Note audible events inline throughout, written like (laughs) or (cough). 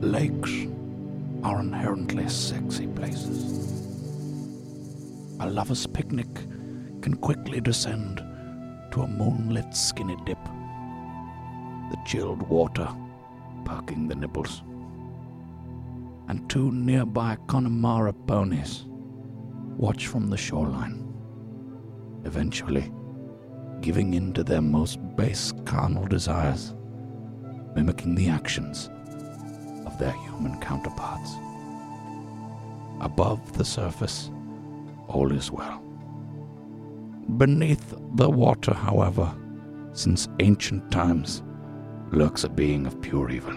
Lakes are inherently sexy places. A lover's picnic can quickly descend to a moonlit skinny dip. The chilled water perking the nipples. And two nearby Connemara ponies watch from the shoreline, eventually giving in to their most base carnal desires, mimicking the actions their human counterparts. Above the surface, all is well. Beneath the water, however, since ancient times, lurks a being of pure evil,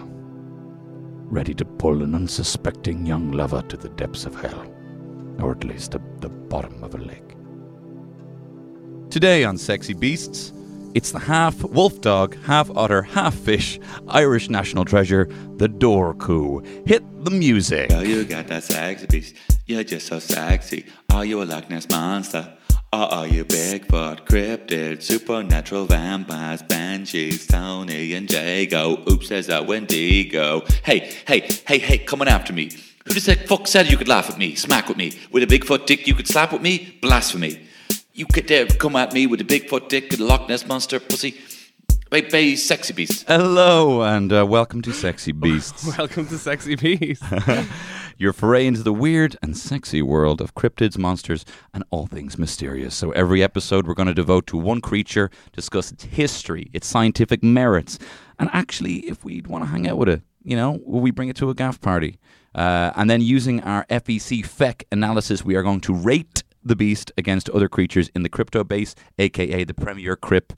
ready to pull an unsuspecting young lover to the depths of hell, or at least to the bottom of a lake. Today on Sexy Beasts, it's the half wolf dog, half otter, half fish, Irish national treasure, the Dorku. Hit the music. Girl, you got that sexy beast. You're just so sexy. Are you a Loch Ness monster? Or are you Bigfoot, cryptid, supernatural vampires, banshees, Tony and Jago? Oops, there's a Wendigo. Hey, hey, hey, hey, coming after me. Who the fuck said you could laugh at me, smack with me? With a Bigfoot dick you could slap with me? Blasphemy. You could dare come at me with a Bigfoot dick and a Loch Ness monster pussy? Bay, bay, sexy beast. Hello and uh, welcome to Sexy (laughs) Beasts, Welcome to Sexy Beast. (laughs) your foray into the weird and sexy world of cryptids, monsters, and all things mysterious. So every episode we're going to devote to one creature, discuss its history, its scientific merits, and actually, if we'd want to hang out with it, you know, will we bring it to a gaff party? Uh, and then using our FEC FEC analysis, we are going to rate the beast against other creatures in the crypto base, aka the Premier Crip.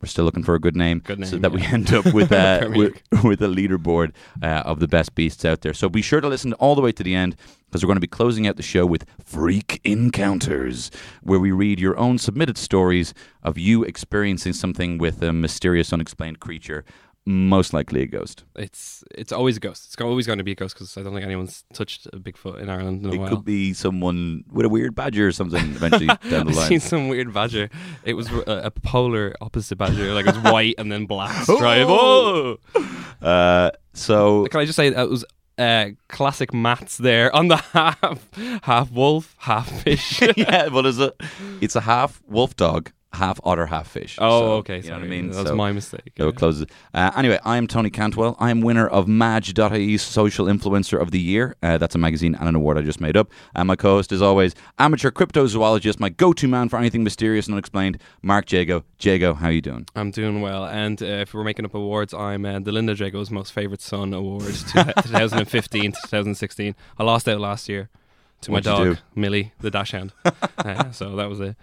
We're still looking for a good name, Good so name, that we end up with (laughs) uh, with, (laughs) with a leaderboard uh, of the best beasts out there. So be sure to listen all the way to the end because we're going to be closing out the show with Freak Encounters, where we read your own submitted stories of you experiencing something with a mysterious, unexplained creature, most likely a ghost. It's it's always a ghost. It's always going to be a ghost because I don't think anyone's touched a Bigfoot in Ireland in a It while. could be someone with a weird badger or something eventually (laughs) down the I've line. seen some weird badger. It was a, a polar opposite badger, like it was white and then black stripe. (laughs) Oh! Uh, so Can I just say that was uh, classic maths there on the (laughs) half half wolf, half fish. yeah, well, it's a it's a half wolf dog, half otter, half fish. Oh, So, okay. You know what I mean? That's So- my mistake. So yeah. it closes. Uh, anyway, I'm Tony Cantwell. I'm winner of Madge.ie's Social Influencer of the Year. Uh, that's a magazine and an award I just made up. And my co-host, as always, amateur cryptozoologist, my go-to man for anything mysterious and unexplained, Mark Jago. Jago, how you doing? I'm doing well, and uh, if we're making up awards, I'm uh, the Linda Jago's Most Favorite Son Award, 2015 (laughs) to 2016. I lost out last year to What'd my dog do? Millie, the dachshund. (laughs) uh, so that was a,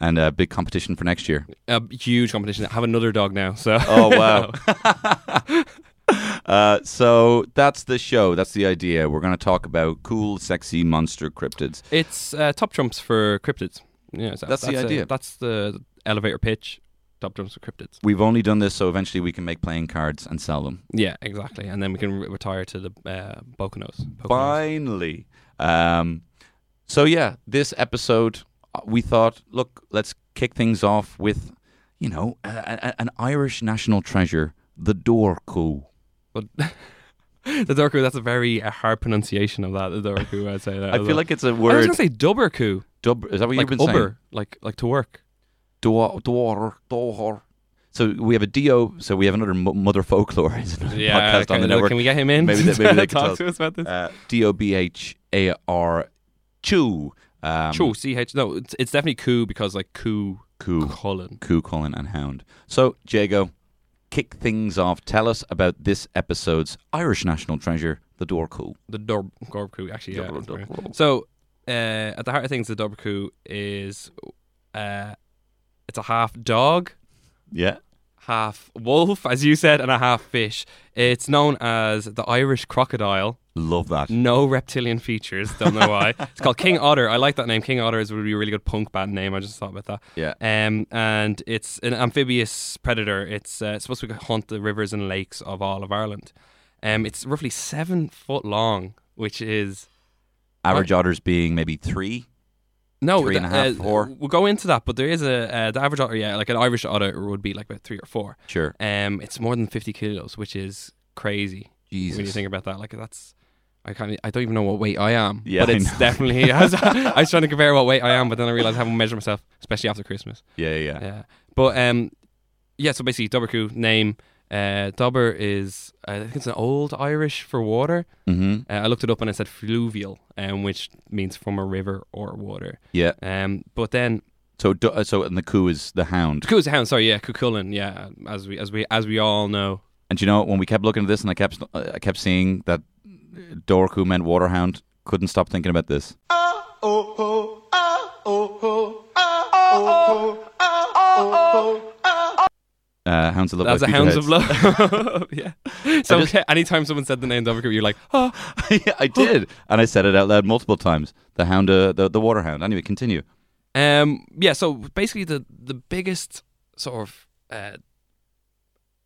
And a big competition for next year. a huge competition. I have another dog now, so Oh wow. (laughs) (laughs) uh, so that's the show. That's the idea. We're going to talk about cool, sexy monster cryptids. it's uh, top trumps for cryptids. Yeah, so That's the uh, idea. that's the elevator pitch. Top trumps for cryptids. We've only done this so eventually we can make playing cards and sell them. Yeah, exactly, and then we can re- retire to the uh, Poconos. Finally. Um, so yeah, this episode we thought, look, let's kick things off with, you know, a, a, an Irish national treasure, the Dorku. But (laughs) the Dorku, that's a very uh, hard pronunciation of that. The Dorku, I'd say that. (laughs) I feel well. like it's a word. I was gonna say Dubberku, Dub, is that what like you've been saying? Uber, like like to work. Dor, dor, dor. So we have a do. So we have another mo- mother folklore (laughs) Yeah, podcast on can, the network. can we get him in? Maybe they- maybe they can talk to us about this. Uh, D O B H A R Chu. Um, Cho, C H. No, it's, it's definitely Coo because like Coo Coo. Cullen. Coo, Cullen, and Hound. So, Jago, kick things off. Tell us about this episode's Irish national treasure, the Dorcoo. The Dor- Gorbcoo, actually, yeah. Dor- that's. Dor- So, uh, at the heart of things, the Dobrcoo is uh, it's a half dog, Yeah. half wolf, as you said, and a half fish. It's known as the Irish crocodile. Love that. No reptilian features. Don't know why. (laughs) it's called King Otter. I like that name. King Otter is would be a really good punk band name. I just thought about that. Yeah. Um, and it's an amphibious predator. It's uh, supposed to hunt the rivers and lakes of all of Ireland. Um, it's roughly seven foot long, which is Average otters being maybe three. no Three and a the- half, uh, four? We'll go into that, but there is a uh, the average otter. Yeah, like an Irish otter would be like about three or four. Sure. Um, it's more than fifty kilos, which is crazy Jesus. when you think about that. Like that's. I can't. I don't even know what weight I am. Yeah, but it's definitely. (laughs) I was, (laughs) I was trying to compare what weight I am, but then I realized I haven't measured myself, especially after Christmas. yeah, yeah, yeah. Yeah. But um, yeah. So basically, Dobbercoo name. Uh, Dobber is I think it's an old Irish for water. Mm-hmm. Uh, I looked it up and it said fluvial, um, which means from a river or water. Yeah. Um, but then So, uh, so, and the coo is the hound. Coo is a hound. Sorry, yeah, Cuchulainn. Yeah, as we as we as we all know. And you know, when we kept looking at this, and I kept, uh, I kept seeing that Dorcoo meant waterhound. Couldn't stop thinking about this. Uh, Hounds of Love. That's a Hounds Future of Love. (laughs) yeah. (laughs) So just- okay, anytime someone said the name Dobbercoo, you're like, oh, (laughs) yeah, I did, and I said it out loud multiple times. The hound, uh, the the waterhound. Anyway, continue. Um, yeah, so basically the the biggest sort of uh,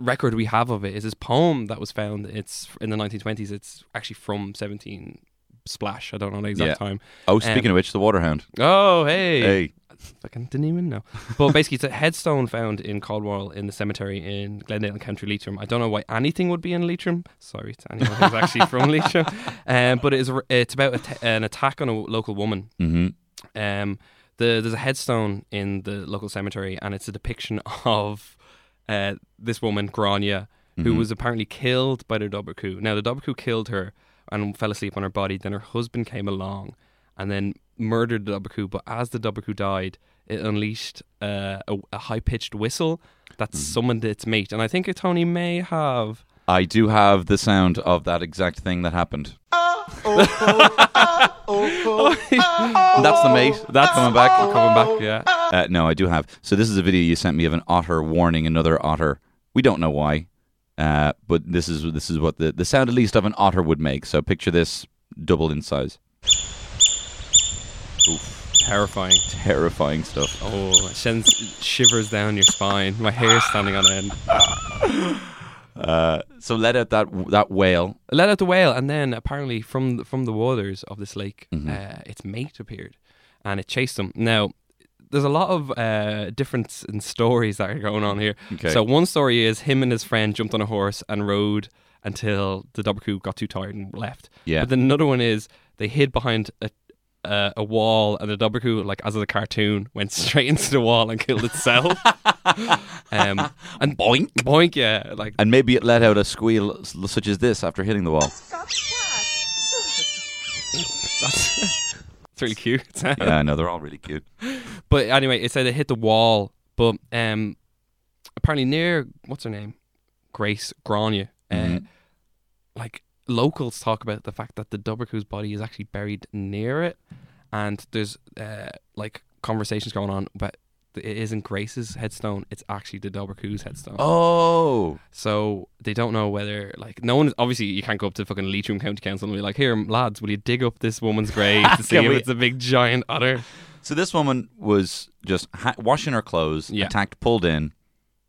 record we have of it is this poem that was found. It's in the 1920s. It's actually from 17 splash. I don't know the exact Yeah. time. Oh, speaking Um, of which, the waterhound. Oh, hey. Hey, Fucking didn't even know. But basically, it's a headstone found in Conwal in the cemetery in Glenade and County Leitrim. I don't know why anything would be in Leitrim. Sorry to anyone who's actually from (laughs) Leitrim. Um, but it is, it's about a t- an attack on a local woman. mm-hmm. Um, the, there's a headstone in the local cemetery, and it's a depiction of uh, this woman, Grania, who Mhm. was apparently killed by the Dobbercoo. Now, the Dobbercoo killed her and fell asleep on her body. Then her husband came along and then murdered the Dobbercoo. But as the Dobbercoo died, it unleashed uh, a, a high pitched whistle that summoned its mate. And I think Tony may have. I do have the sound of that exact thing that happened. (laughs) That's the mate. That's coming back. Coming back, yeah. Uh, no, I do have. So this is a video you sent me of an otter warning another otter. We don't know why, uh, but this is this is what the the sound at least of an otter would make. So picture this double in size. Terrifying. Terrifying stuff. Oh, it sends shivers down your spine. My hair's standing on end. (laughs) Uh, so let out that that whale. let out the whale, and then apparently from the, from the waters of this lake, Mhm. uh, its mate appeared, and it chased them. Now, there's a lot of uh, difference in stories that are going on here. Okay. So one story is him and his friend jumped on a horse and rode until the Dobbercoo got too tired and left. Yeah. But then another one is they hid behind a uh, a wall, and the Dobbercoo, like as of the cartoon, went (laughs) straight into the wall and killed itself. (laughs) um, and Boink. boink, yeah, like And maybe it let out a squeal such as this after hitting the wall. that's it's (laughs) really cute. Yeah, no, they're all really cute. But anyway, it said it hit the wall, but um, apparently near what's her name, Grace Grania. Uh, Mhm. like locals talk about the fact that the Dobbercoo's body is actually buried near it, and there's uh, like conversations going on, but it isn't Grace's headstone; it's actually the Dobbercoo's headstone. Oh, So they don't know whether like no one. Obviously, you can't go up to fucking Leitrim County Council and be like, "Here, lads, will you dig up this woman's grave (laughs) to see if we- it's a big giant otter?" So this woman was just ha- washing her clothes, Yeah. attacked, pulled in,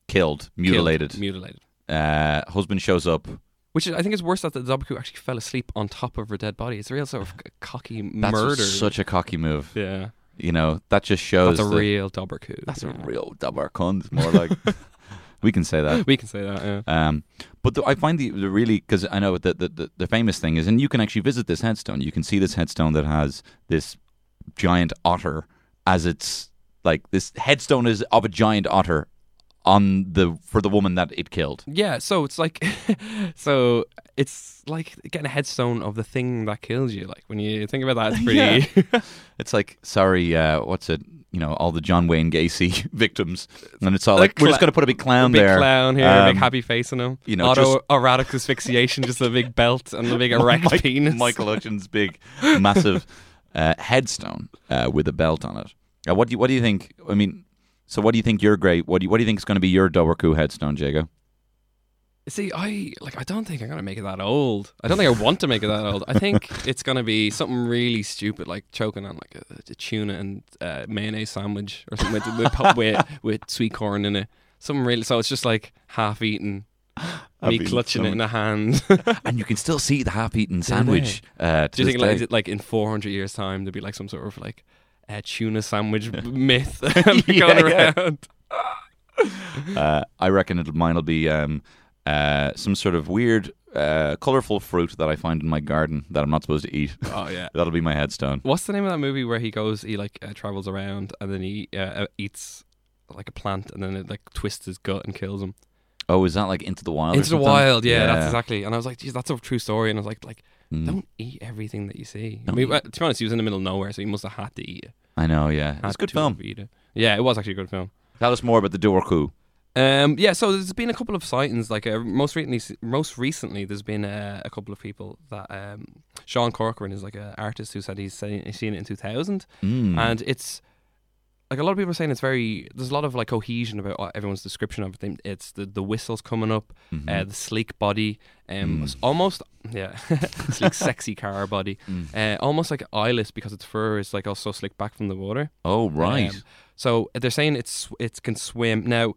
killed, mutilated. Killed, mutilated. uh, husband shows up. Which is, I think is worse that the Dobbercoo actually fell asleep on top of her dead body. It's a real sort of c- cocky That's murder. such a cocky move. yeah, You know, that just shows that's a that- real Dobbercoo. That's a real double cunt. More like (laughs) we can say that. We can say that. Yeah. Um, but the, I find the, the really because I know that the, the the famous thing is, and you can actually visit this headstone. You can see this headstone that has this giant otter as its like this headstone is of a giant otter on the for the woman that it killed. Yeah, so it's like, (laughs) so it's like getting a headstone of the thing that kills you. Like when you think about that, it's (laughs) pretty. (laughs) It's like, sorry, uh, what's it? You know, all the John Wayne Gacy victims, and it's all like, A we're just going to put a big clown big there, clown here, Um, big happy face on him. you know, auto erotic asphyxiation, just a big belt and a big erect Mike- penis. Michael Hutchence' big, massive uh, headstone uh, with a belt on it. Uh, what do you What do you think? I mean, so what do you think? Your great. What do you What do you think is going to be your Doberku headstone, Jago? See, I like. I don't think I'm gonna make it that old. I don't think I want to make it that old. I think (laughs) it's gonna be something really stupid, like choking on like a, a tuna and uh, mayonnaise sandwich or something with, with, (laughs) with with sweet corn in it. Something really. So it's just like half eaten, me Half-eaten clutching it in a hand. (laughs) and you can still see the half-eaten sandwich. Uh, Do you think like, is it like in 400 years time there'll be like some sort of like uh, tuna sandwich (laughs) myth Yeah, (laughs) going yeah. around? Uh, I reckon it'll, mine will be um, uh, some sort of weird, uh, colorful fruit that I find in my garden that I'm not supposed to eat. Oh yeah. That'll be my headstone. What's the name of that movie where he goes, he like uh, travels around and then he uh, uh, eats like a plant and then it like twists his gut and kills him. Oh, is that like Into the Wild? Into the wild, yeah, that's exactly. And I was like, geez, that's a true story. And I was like, like, Mm. don't eat everything that you see. I mean, to be honest, he was in the middle of nowhere, so he must have had to eat it. I know, yeah. It's Had a good to film. Eat it. Yeah, it was actually a good film. Tell us more about the Doberku. Um, yeah, so there's been a couple of sightings. Like uh, most recently, most recently, there's been uh, a couple of people that um, Sean Corcoran is like an artist who said he's seen, he's seen it in 2000, Mm. and it's like a lot of people are saying it's very. There's a lot of like cohesion about everyone's description of it. It's the the whistles coming up, Mhm. uh, the sleek body, um, Mm. it's almost yeah, (laughs) sleek, sexy car body, Mm. uh, almost like eyeless because its fur is like also slicked back from the water. oh, right. Um, so they're saying it's it can swim now.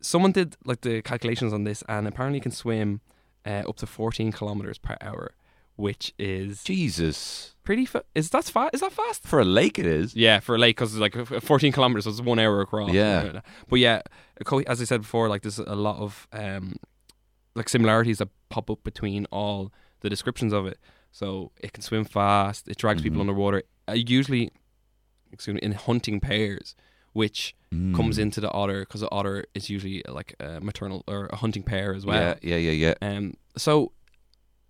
Someone did like the calculations on this, and apparently it can swim uh, up to 14 kilometers per hour, which is Jesus. pretty. Fa- is that fast? Is that fast? For a lake, it is. Yeah, for a lake because it's like 14 kilometers, so it's one hour across. Yeah. but yeah, as I said before, like there's a lot of um, like similarities that pop up between all the descriptions of it. So it can swim fast. It drags people Mhm. underwater. Uh, usually, excuse me, in hunting pairs, which Mm. comes into the otter because the otter is usually like a maternal or a hunting pair as well. Yeah, yeah, yeah, yeah. Um, so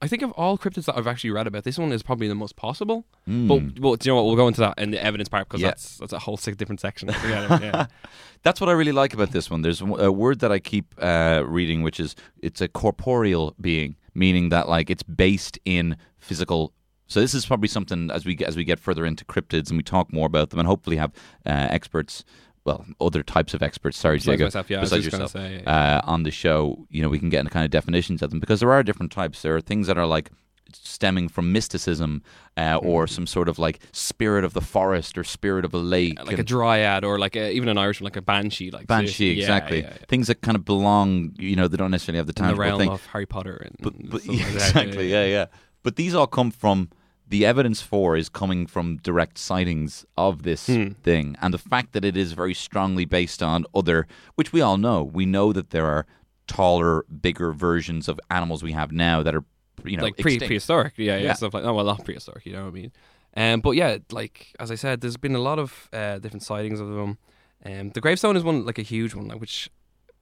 I think of all cryptids that I've actually read about, this one is probably the most possible. Mm. But well, do you know what? We'll go into that in the evidence part because Yeah. that's that's a whole six different section. (laughs) It, yeah. (laughs) That's what I really like about this one. There's a word that I keep uh, reading, which is it's a corporeal being, meaning that like it's based in physical. So this is probably something as we get, as we get further into cryptids and we talk more about them, and hopefully have uh, experts, well, other types of experts. Sorry, Besides Jago, myself, yeah, besides yourself, say, yeah. uh, on the show. You know, we can get into kind of definitions of them because there are different types. There are things that are like stemming from mysticism uh, or Mm. some sort of like spirit of the forest or spirit of a lake like a dryad or like a, even an Irish one, like a banshee, like Banshee. Yeah, exactly. yeah, yeah. Things that kind of belong, you know, they don't necessarily have the in the realm thing. of Harry Potter and but but (laughs) yeah, exactly, yeah, yeah. But these all come from the evidence for is coming from direct sightings of this Hmm. thing, and the fact that it is very strongly based on other, which we all know. We know that there are taller, bigger versions of animals we have now that are, you know, like pre prehistoric, yeah, yeah, Yeah. stuff like oh well, not prehistoric, you know what I mean. Um, but yeah, like as I said, there's been a lot of uh, different sightings of them. Um, the gravestone is one like a huge one, like which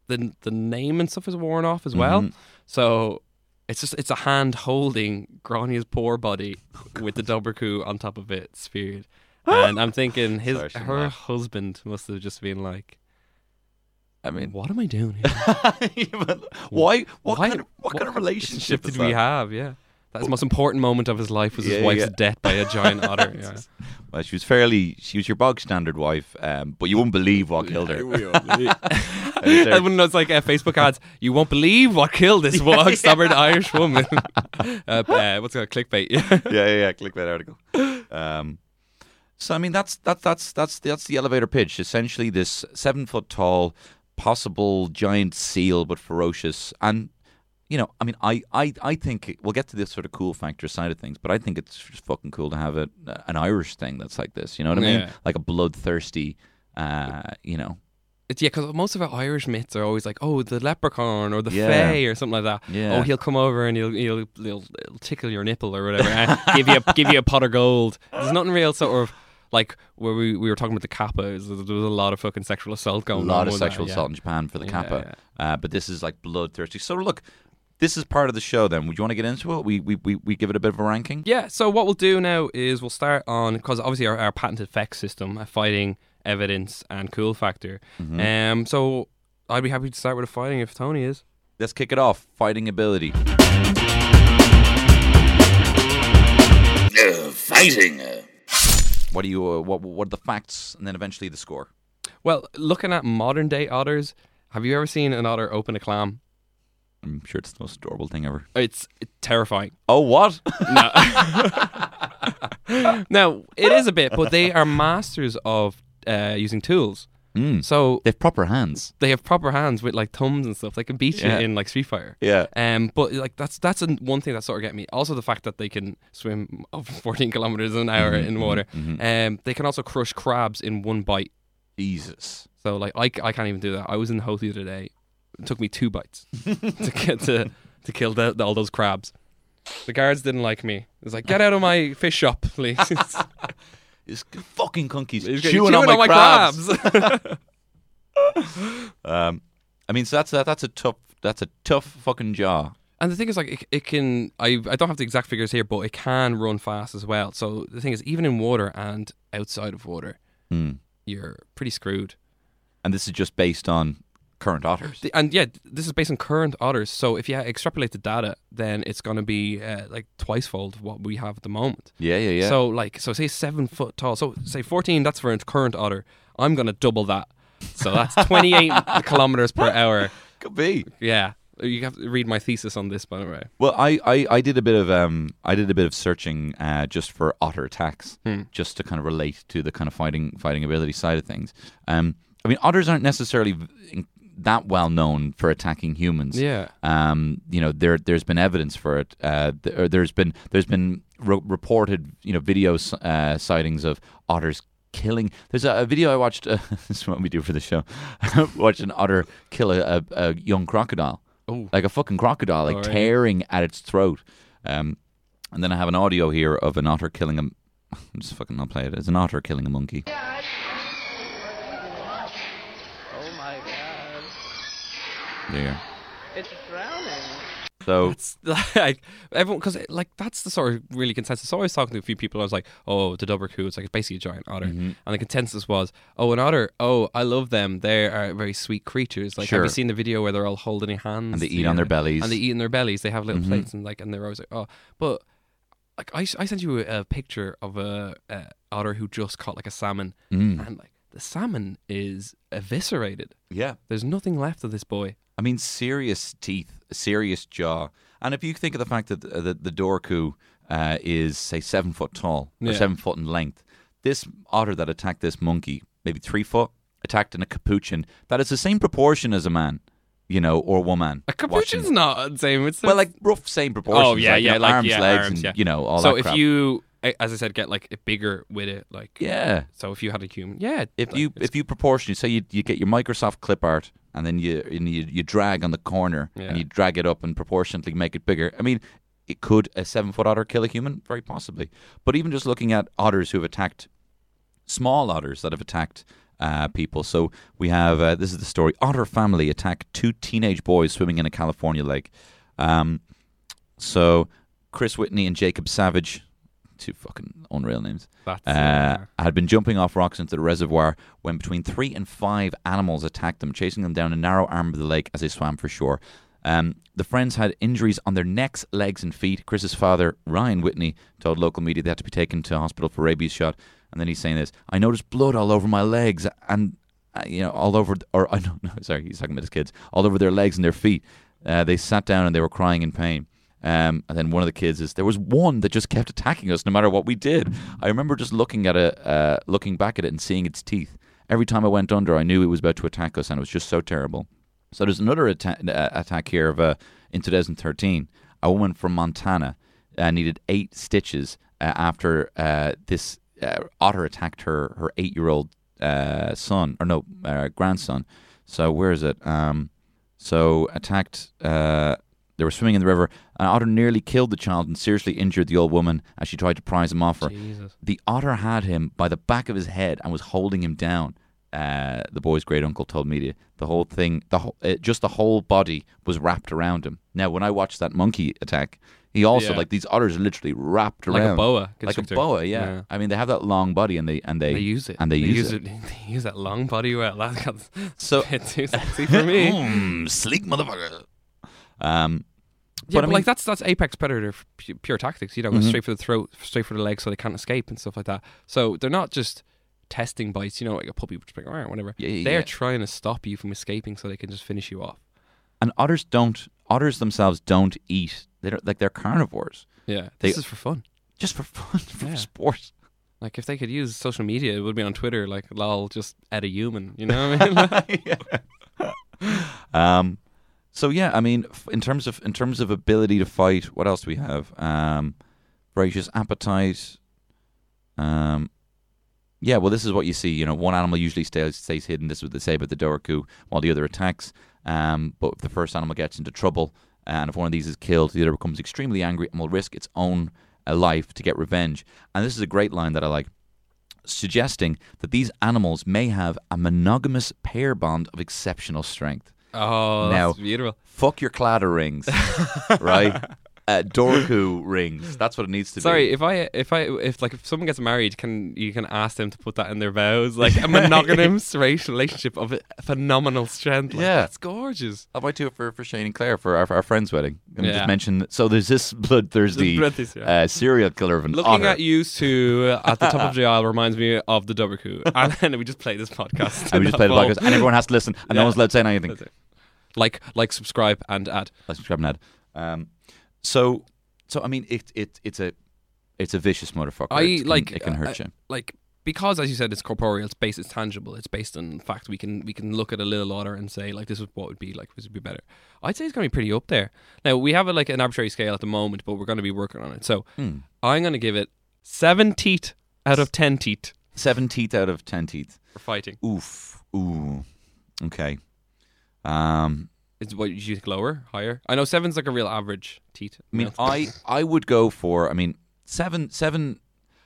the the name and stuff is worn off as well. Mhm. So it's just it's a hand holding Grania's poor body with the Doberku on top of it, speared. And I'm thinking his Sorry, her laugh. husband must have just been like, I mean, "What am I doing here? (laughs) why? What, Why- kind of, what, kind of relationship did is we have?" Yeah, that's the most important moment of his life was Yeah, his wife's yeah. death by a giant (laughs) otter. Yeah. Well, she was fairly. She was your bog standard wife, um, but you wouldn't believe what killed her. (laughs) and when it's (laughs) like uh, Facebook ads, you won't believe what killed this bog stubborn Irish woman. uh, uh, what's it called? Clickbait. Yeah. yeah, yeah, yeah. Clickbait article. Um, so I mean, that's that's that's that's that's the elevator pitch. Essentially, this seven foot tall, possible giant seal, but ferocious. And you know, I mean, I I I think it- we'll get to this sort of cool factor side of things, but I think it's just fucking cool to have a, an Irish thing that's like this. You know what I mean? Yeah. Like a bloodthirsty, uh, you know. It's, yeah, because most of our Irish myths are always like, oh, the leprechaun or the Yeah. fae or something like that. Yeah. Oh, he'll come over and he'll he'll, he'll, he'll tickle your nipple or whatever, and give you a, give you a pot of gold. There's nothing real sort of like where we, we were talking about the kappa, there was a lot of fucking sexual assault going on. A lot of with that, sexual yeah. assault in Japan for the Yeah, kappa, Uh, but this is like bloodthirsty. So look, this is part of the show. Then, would you want to get into it? We we, we, we give it a bit of a ranking. Yeah, so what we'll do now is we'll start on because obviously our, our patented effects system, fighting, evidence, and cool factor. Mm-hmm. Um, so I'd be happy to start with a fighting if Tony is. Let's kick it off. Fighting ability. Uh, fighting. What do you? Uh, what what are the facts, and then eventually the score. Well, looking at modern day otters, have you ever seen an otter open a clam? I'm sure it's the most adorable thing ever. It's terrifying. Oh, what? No. (laughs) (laughs) no, it is a bit, but they are masters of uh, using tools. mm. So They have proper hands. they have proper hands with like thumbs and stuff. They can beat you Yeah. in like Street Fighter. Yeah. Um, but like that's that's one thing that sort of get me. Also, the fact that they can swim (laughs) over 14 kilometers an hour Mm-hmm, in water. Um, they can also crush crabs in one bite. Jesus. So like I, I can't even do that. I was in the Howth the other day. It took me two bites (laughs) to get to to kill the, all those crabs. The guards didn't like me. It was like, get out of my fish shop, please. (laughs) This fucking conkeys chewing, chewing on, my, crabs. crabs. (laughs) Um, I mean, so that's that, that's a tough that's a tough fucking jaw. And the thing is, like, it, it can. I I don't have the exact figures here, but it can run fast as well. So the thing is, even in water and outside of water, Hmm. you're pretty screwed. And this is just based on current otters. The- And yeah, this is based on current otters. So if you extrapolate the data, then it's going to be uh, like twice fold what we have at the moment. Yeah, yeah, yeah. So like, so say seven foot tall. So say fourteen. That's for a current otter. I'm going to double that. So that's (laughs) 28 kilometers per hour. could be. Yeah. You have to read my thesis on this, by the way. Well, I, I, I did a bit of um I did a bit of searching uh, just for otter attacks, Hmm. just to kind of relate to the kind of fighting fighting ability side of things. Um, I mean, otters aren't necessarily that well known for attacking humans. Yeah. Um, you know, there there's been evidence for it. Uh, th- there's been there's been re- reported you know videos uh, sightings of otters killing. There's a, a video I watched. Uh, (laughs) this is what we do for the show. (laughs) watched an otter kill a, a, a young crocodile, Oh. like a fucking crocodile, like Alright. tearing at its throat. Um, and then I have an audio here of an otter killing a. (laughs) I'm just fucking not play it. It's an otter killing a monkey. Oh my god. There. It's drowning. So It's (laughs) like everyone because like that's the sort of really consensus. So I was talking to a few people. I was like, "Oh, the Dubercoo, it's like it's basically a giant otter," Mm-hmm. and the consensus was, "Oh, an otter. Oh, I love them. They are very sweet creatures. Like, have you seen the video where they're all holding their hands And they eat on their bellies. And they eat in their bellies. They have little Mhm. plates and like, and they're always like, oh, but like I, I sent you a, a picture of a, a otter who just caught like a salmon, Mm. and like the salmon is eviscerated. yeah, There's nothing left of this boy. I mean, serious teeth, serious jaw, and if you think of the fact that the, the, the Dorku uh, is say seven foot tall or Yeah. seven foot in length, this otter that attacked this monkey, maybe three foot, attacked in a capuchin that is the same proportion as a man, you know, or woman. A watching- capuchin's not the same. It's well, like rough same proportions. Oh yeah, like, you yeah, know, like arms, yeah, legs, arms, and yeah. you know all so that if crap. you, as I said, get like bigger with it, like yeah, So if you had a human, yeah. if like, you it's- if you proportion, say you you get your Microsoft clip art and then you and you, you drag on the corner Yeah. and you drag it up and proportionately make it bigger. I mean, it could a seven foot otter kill a human? Very possibly. But even just looking at otters who have attacked small otters that have attacked uh, people. So we have uh, this is the story: otter family attack two teenage boys swimming in a California lake. Um, so Chris Whitney and Jacob Savage, two fucking unreal names that's, uh, had been jumping off rocks into the reservoir when between three and five animals attacked them, chasing them down a narrow arm of the lake as they swam for shore. Um, the friends had injuries on their necks, legs, and feet. Chris's father, Ryan Whitney, told local media they had to be taken to hospital for rabies shot. And then he's saying this: "I noticed blood all over my legs, and uh, you know, all over, or (laughs) I don't know. Sorry, he's talking about his kids, all over their legs and their feet. Uh, they sat down and they were crying in pain." Um, and then one of the kids is there was one that just kept attacking us no matter what we did. I remember just looking at it, uh, looking back at it and seeing its teeth. Every time I went under, I knew it was about to attack us, and it was just so terrible. So there's another atta- uh, attack here of uh, in 2013. A woman from Montana uh, needed eight stitches uh, after uh, this uh, otter attacked her her eight year old son or no grandson. So where is it? Um, so attacked. They were swimming in the river. An otter nearly killed the child and seriously injured the old woman as she tried to prise him off her. Jesus. The otter had him by the back of his head and was holding him down. Uh, the boy's great uncle told media the whole thing, the whole, uh, just the whole body was wrapped around him. Now, when I watched that monkey attack, he also Yeah. like these otters are literally wrapped Like around like a boa like a boa. Yeah. I mean they have that long body and they and they, They, use it. and they, use, it. (laughs) They use that long body well. That got So- too sexy for me. (laughs) Mm, sleek motherfucker. Um, Yeah, But I mean- like that's that's apex predator pure tactics. You know, go Mhm. straight for the throat, straight for the leg, so they can't escape and stuff like that. So they're not just testing bites. You know, like a puppy would spring around, whatever. Yeah, yeah, They're yeah. trying to stop you from escaping, so they can just finish you off. and otters don't. Otters themselves don't eat. They don't like they're carnivores. Yeah, They- this is for fun. Just for fun, (laughs) for sport. Like if they could use social media, it would be on Twitter. Like, lol, just add a human. You know what I (laughs) mean? (laughs) Um, so yeah, I mean, in terms of in terms of ability to fight, what else do we have? Um, voracious appetite. Um, yeah, well, this is what you see. You know, one animal usually stays stays hidden. This is what they say about the Doraku, while the other attacks. Um, but if the first animal gets into trouble, and if one of these is killed, the other becomes extremely angry and will risk its own uh, life to get revenge. And this is a great line that I like suggesting that these animals may have a monogamous pair bond of exceptional strength. Oh, Now- that's beautiful. Fuck your Claddagh rings, right? (laughs) Uh, Dorku rings. That's what it needs to Sorry, be. Sorry, if I if I if like if someone gets married, can you can ask them to put that in their vows, like a (laughs) monogamous relationship of phenomenal strength. Like, Yeah. it's gorgeous. How about do it for, for Shane and Claire for our, for our friend's wedding? And Yeah. just mention. So there's this bloodthirsty Bloodthirsty, yeah. uh, serial killer of an Looking otter. at you two at the top of (laughs) the aisle reminds me of the Doberku, and then we just play this podcast. and we just play the Full. podcast, and everyone has to listen, and no one's allowed to say anything. Like, like, subscribe, and add. Let's subscribe and add. Um, so, so I mean, it it it's a it's a vicious motherfucker. I It can- like it can hurt you. Like because, as you said, it's corporeal. It's based. It's tangible. It's based on fact. We can we can look at a little otter and say like this is what would be like. This would be better. I'd say it's going to be pretty up there. Now we have a, like an arbitrary scale at the moment, but we're going to be working on it. So Hmm. I'm going to give it seven teeth out of ten teeth Seven teeth out of ten teeth. for fighting. Oof. Ooh. Okay. Um. Is what you think lower, higher? I know seven's like a real average teeth. I mean. I I would go for. I mean, seven seven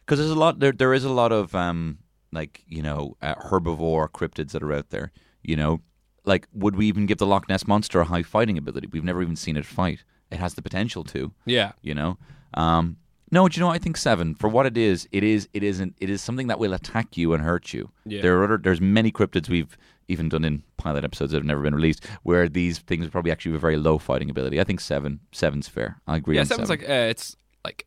because there's a lot. There there is a lot of um like you know uh, herbivore cryptids that are out there. You know, like would we even give the Loch Ness monster a high fighting ability? We've never even seen it fight. It has the potential to. yeah. You know. Um. No, do you know? what? I think seven for what it is. It is. It isn't. It is something that will attack you and hurt you. Yeah. There are other. There's many cryptids we've even done in pilot episodes that have never been released, where these things probably actually have a very low fighting ability. I think seven. Seven's fair. I agree. Yeah, on seven's seven. like uh, it's like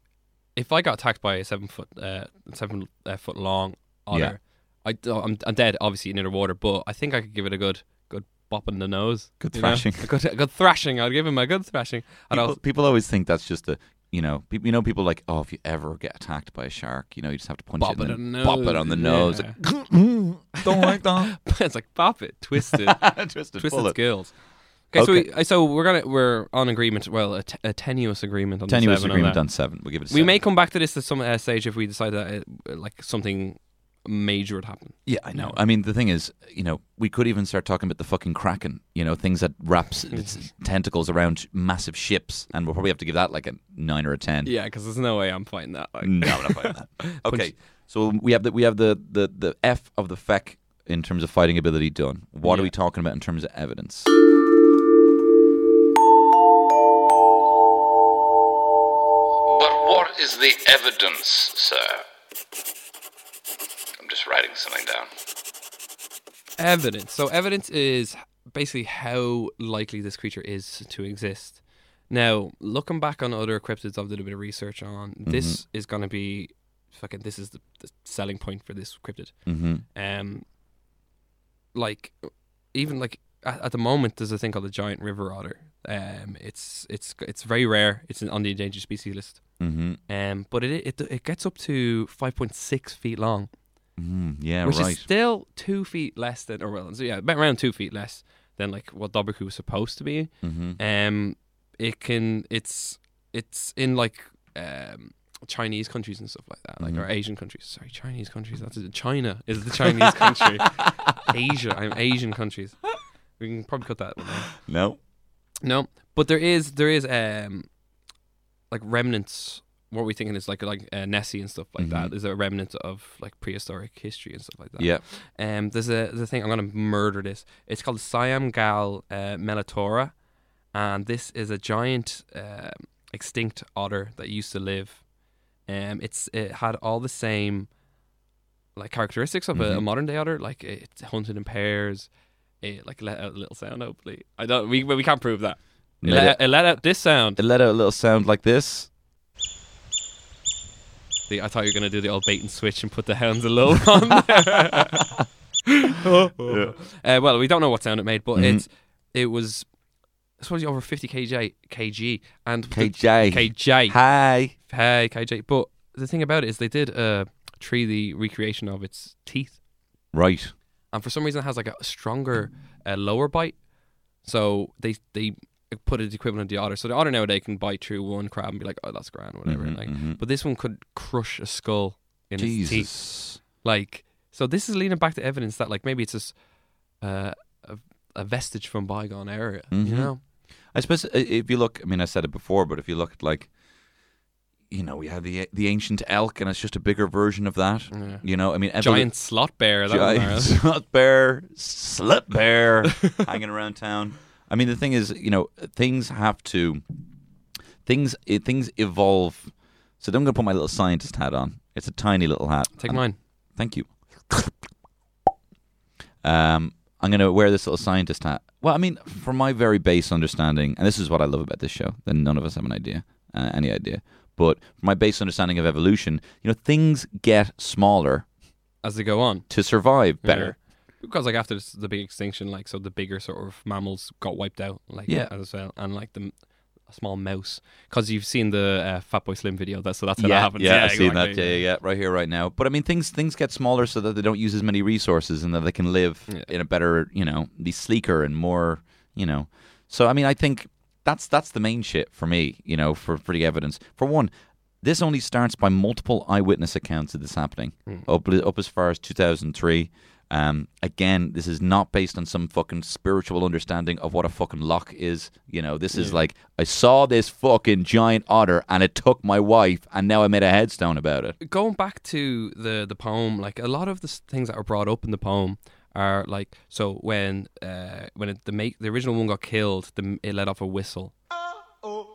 if I got attacked by a seven foot uh, seven uh, foot long otter, I I'm, I'm dead obviously in underwater, but I think I could give it a good good bop in the nose, Good know? thrashing. a good a good thrashing. I'd give him a good thrashing. People, I'll, people always think that's just a you know people you know people like oh if you ever get attacked by a shark you know you just have to punch Bop it it and on then the bop it on the nose nose, Like, (laughs) don't like that (laughs) it's like bop it, twist it, (laughs) twisted, twisted bullet. skills. Okay, so Okay. we, so we're gonna we're on agreement. Well, a, t- a tenuous agreement on the tenuous seven agreement on on seven we'll give it a We seven. may come back to this at some uh, stage if we decide that uh, like something major would happen. yeah I know. I mean the thing is you know we could even start talking about the fucking kraken you know things that wraps (laughs) its tentacles around massive ships and we'll probably have to give that like a nine or a ten. Yeah, because there's no way I'm fighting that. Like, no I'm not fighting that. (laughs) Okay so we have the we have the the the F of the feck in terms of fighting ability done. What are we talking about in terms of evidence? But what is the evidence, sir? I'm just writing something down. evidence. So evidence is basically how likely this creature is to exist. Now, looking back on other cryptids I've did a bit of research on, this is going to be fucking. This is the, the selling point for this cryptid. mm-hmm. Um, like even like at, at the moment, there's a thing called the giant river otter. Um, it's it's it's very rare. It's on the endangered species list. Mm-hmm. Um, but it it it gets up to five point six feet long. Mm, yeah, which right. is still two feet less than, or well, so yeah, about around two feet less than like what Doberku was supposed to be. mm-hmm. Um, it can, it's, it's in like um Chinese countries and stuff like that, like or Mhm. Asian countries. Sorry, Chinese countries. That's it. China is the Chinese country. (laughs) Asia, I'm Asian countries. We can probably cut that one out. No. No, But there is there is um like remnants. What are we thinking is like like uh, Nessie and stuff like that. Mhm. Is a remnant of like prehistoric history and stuff like that. Yeah. Um, there's a there's a thing I'm gonna murder this. It's called Siam Gal uh, Melitora, and this is a giant um extinct otter that used to live. Um, it's it had all the same like characteristics of a, a Mhm. modern day otter. Like it hunted in pairs. It like let out a little sound. Hopefully, I don't. We we can't prove that. It Let let, it- out, it let out this sound. It let out a little sound like this. See, I thought you were gonna do the old bait and switch and put the hounds alone (laughs) on there. (laughs) uh, well, we don't know what sound it made, but Mhm. it's it was I suppose over fifty kg kg and the- KJ. kj Hi. hey kj. But the thing about it is they did a 3D recreation of its teeth, Right. and for some reason it has like a stronger uh, lower bite. So they they put it equivalent to the otter. So the otter nowadays can bite through one crab and be like, oh, that's grand, whatever. Mhm, like, mhm. but this one could crush a skull in its teeth. Jesus. Like, so this is leading back to evidence that like maybe it's just uh, a, a vestige from bygone era. Mhm. You know? I suppose uh, if you look, I mean, I said it before, but if you look at like, you know, we have the the ancient elk, and it's just a bigger version of that. Yeah. You know, I mean, evolu- Giant slot bear. That giant (laughs) slot bear, slut bear, (laughs) hanging around town. I mean, the thing is, you know, things have to, things things evolve. So then I'm going to put my little scientist hat on. It's a tiny little hat. Take And- mine. Thank you. Um, I'm going to wear this little scientist hat. Well, I mean, from my very base understanding, and this is what I love about this show, then none of us have an idea, uh, any idea. But from my base understanding of evolution, you know, things get smaller As they go on. to survive better. Because like after the big extinction, like so the bigger sort of mammals got wiped out, like Yeah. as well, and like the a small mouse. Because you've seen the uh, Fatboy Slim video, that's so that's how yeah, that happens. yeah, I've seen that. exactly. Yeah, yeah, yeah, right here, right now. But I mean, things things get smaller so that they don't use as many resources and that they can live Yeah. in a better, you know, be sleeker and more, you know. So I mean, I think that's that's the main shit for me, you know, for for the evidence. For one, this only starts by multiple eyewitness accounts of this happening, up up as far as 2003. Um, again, this is not based on some fucking spiritual understanding of what a fucking lock is. You know, this is like I saw this fucking giant otter and it took my wife, and now I made a headstone about it. going back to the the poem, like a lot of the things that are brought up in the poem are like so when uh when it, the make the original one got killed, the, it let off a whistle.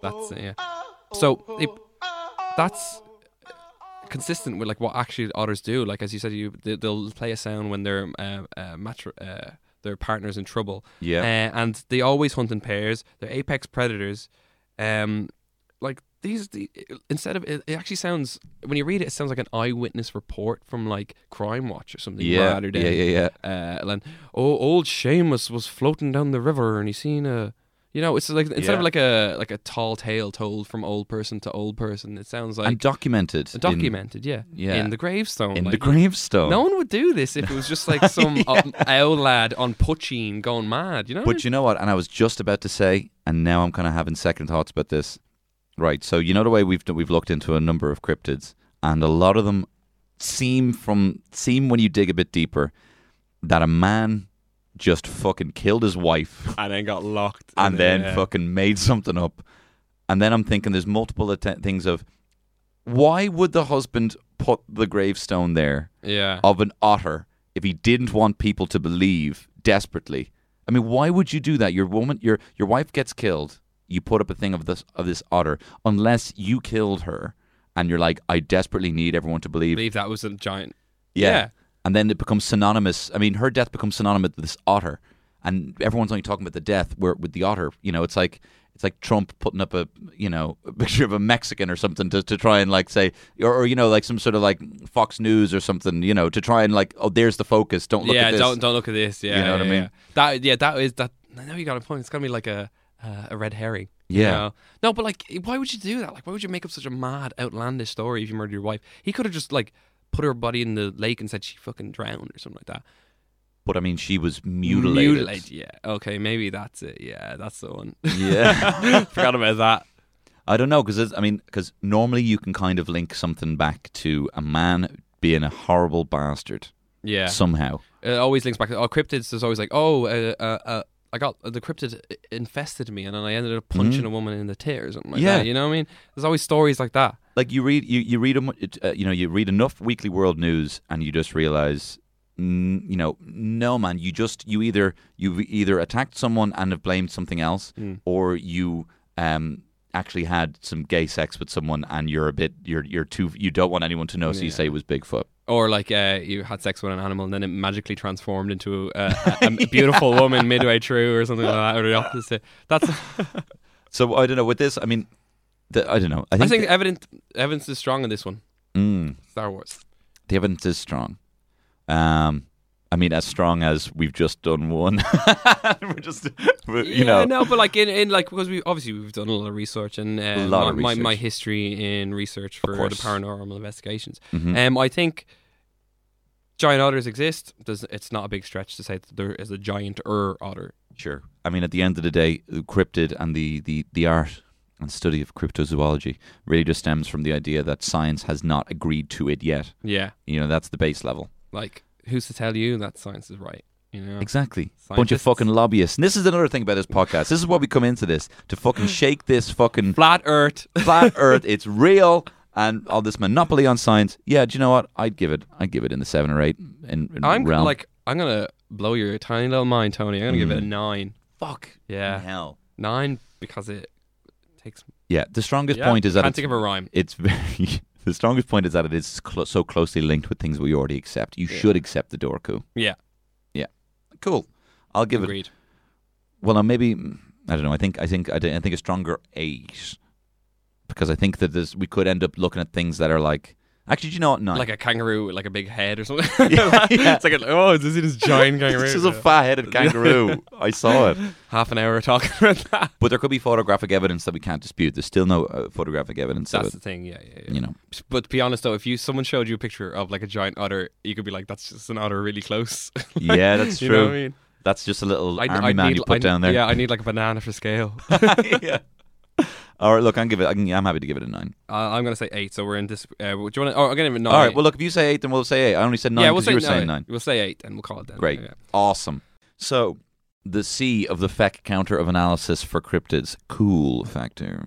That's yeah. So it, that's consistent with like what actually otters do. Like as you said, you they, they'll play a sound when their uh, uh, matr- uh, their partner's in trouble. Yeah. uh, and they always hunt in pairs. They're apex predators. Um, like these, the, instead of it, it actually sounds when you read it, it sounds like an eyewitness report from like Crime Watch or something. Yeah, rather than, yeah, yeah, yeah. Uh, and oh, old Seamus was floating down the river and he seen a. You know, it's like instead Yeah. of like a like a tall tale told from old person to old person, it sounds like and documented. in- documented, yeah, yeah. in the gravestone. in, like, the gravestone. No one would do this if it was just like (laughs) some uh, owl lad on poitín going mad. You know, But you know what? And I was just about to say, and now I'm kind of having second thoughts about this. Right. So you know the way we've we've looked into a number of cryptids, and a lot of them seem from seem when you dig a bit deeper that a man just fucking killed his wife and then got locked, and in then yeah. Uh, fucking made something up. And then I'm thinking there's multiple att- things of why would the husband put the gravestone there yeah. of an otter if he didn't want people to believe desperately. I mean, why would you do that? Your woman, your your wife gets killed. You put up a thing of this of this otter, unless you killed her, and you're like, I desperately need everyone to believe. believe that was a giant. yeah. yeah. And then it becomes synonymous. I mean, her death becomes synonymous with this otter, and everyone's only talking about the death where with the otter. You know, it's like. It's like Trump putting up a you know (laughs) a picture of a Mexican or something to, to try and like say or, or you know like some sort of like Fox News or something you know to try and like oh there's the focus don't look yeah, at this don't don't look at this. Yeah, You know what I mean? yeah. That yeah, that is that. I know you got a point. It's gonna be like a uh, a red herring. you Yeah. know? No, but like, why would you do that? Like, why would you make up such a mad, outlandish story if you murdered your wife? He could have just like put her body in the lake and said she fucking drowned or something like that. But I mean, she was mutilated. Mutilate, yeah. Okay, maybe that's it. Yeah, that's the one. Yeah. (laughs) Forgot about that. I don't know because I mean, because normally you can kind of link something back to a man being a horrible bastard Yeah. somehow. it always links back to oh cryptids. There's always like oh uh, uh, uh, I got the cryptid infested me, and then I ended up punching a woman in the tit or something like. Yeah. that. You know what I mean? There's always stories like that. like you read you you read a, uh, you know you read enough weekly world news and you just realize mm, you know no man you just you either you either attacked someone and have blamed something else or you um actually had some gay sex with someone and you're a bit you're you're too you don't want anyone to know so you say it was Bigfoot Or like uh, you had sex with an animal and then it magically transformed into a, a, a (laughs) beautiful woman midway through or something like that, or the opposite. That's. (laughs) so I don't know with this I mean the, I don't know I I think, think the, evidence evidence is strong in this one. mm, Star Wars. the evidence is strong um I mean as strong as we've just done one (laughs) we're just we're, you yeah, know no, but like in, in like because we obviously we've done a lot of research and uh, A lot my, of my my history in research for the paranormal investigations. Mhm. Um, I think giant otters exist. There's, it's not a big stretch to say that there is a giant er otter. Sure. I mean, at the end of the day, the cryptid and the, the, the art and study of cryptozoology really just stems from the idea that science has not agreed to it yet. Yeah, You know, that's the base level. like who's to tell you that science is right? You know, Exactly. Bunch of fucking lobbyists. And this is another thing about this podcast. This is why we come into this to fucking (gasps) shake this fucking flat Earth. (laughs) flat earth. It's real. And all this monopoly on science. Yeah, do you know what? I'd give it. I'd give it in the seven or eight in, in I'm realm. like I'm gonna blow your tiny little mind, Tony. I'm gonna give it a Mm. nine. fuck. Yeah, Hell. nine because it takes. Yeah. The strongest Yeah, point is that I can't think of a rhyme. it's (laughs) very. The strongest point is that it is clo- so closely linked with things we already accept. You Yeah. should accept the Dobhar-chú. Yeah, Yeah. Cool. I'll give it. agreed. Well, no, maybe I don't know. I think I think I, think a stronger eight because I think that this we could end up looking at things that are like actually, do you know what? Nine. Like a kangaroo with like a big head or something. (laughs) (laughs) Yeah, yeah. It's like a, oh, this is this giant (laughs) kangaroo. this is a fat-headed kangaroo. I saw it. Half an hour talking about that. But there could be photographic evidence that we can't dispute. There's still no uh, photographic evidence That's the thing. Yeah, yeah, yeah. You know. But to be honest, though, if you someone showed you a picture of like a giant otter, you could be like, "That's just an otter really close." Yeah, that's true. you know what I mean? That's just a little I'd- army I'd man need- you put I'd- down there. Yeah, I need like a banana for scale. yeah. All right, look, I'm give it. I can, I'm happy to give it a nine. uh, I'm gonna say eight. So we're in this. Uh, do you want? to Oh, I'm gonna give it nine. All right. Well, look, if you say eight, then we'll say eight. I only said nine yeah, we'll because say you were nine. saying nine. We'll say eight, and we'll call it then. Great. Yeah. Awesome. So, the C of the FEC counter of analysis for cryptids. Cool factor.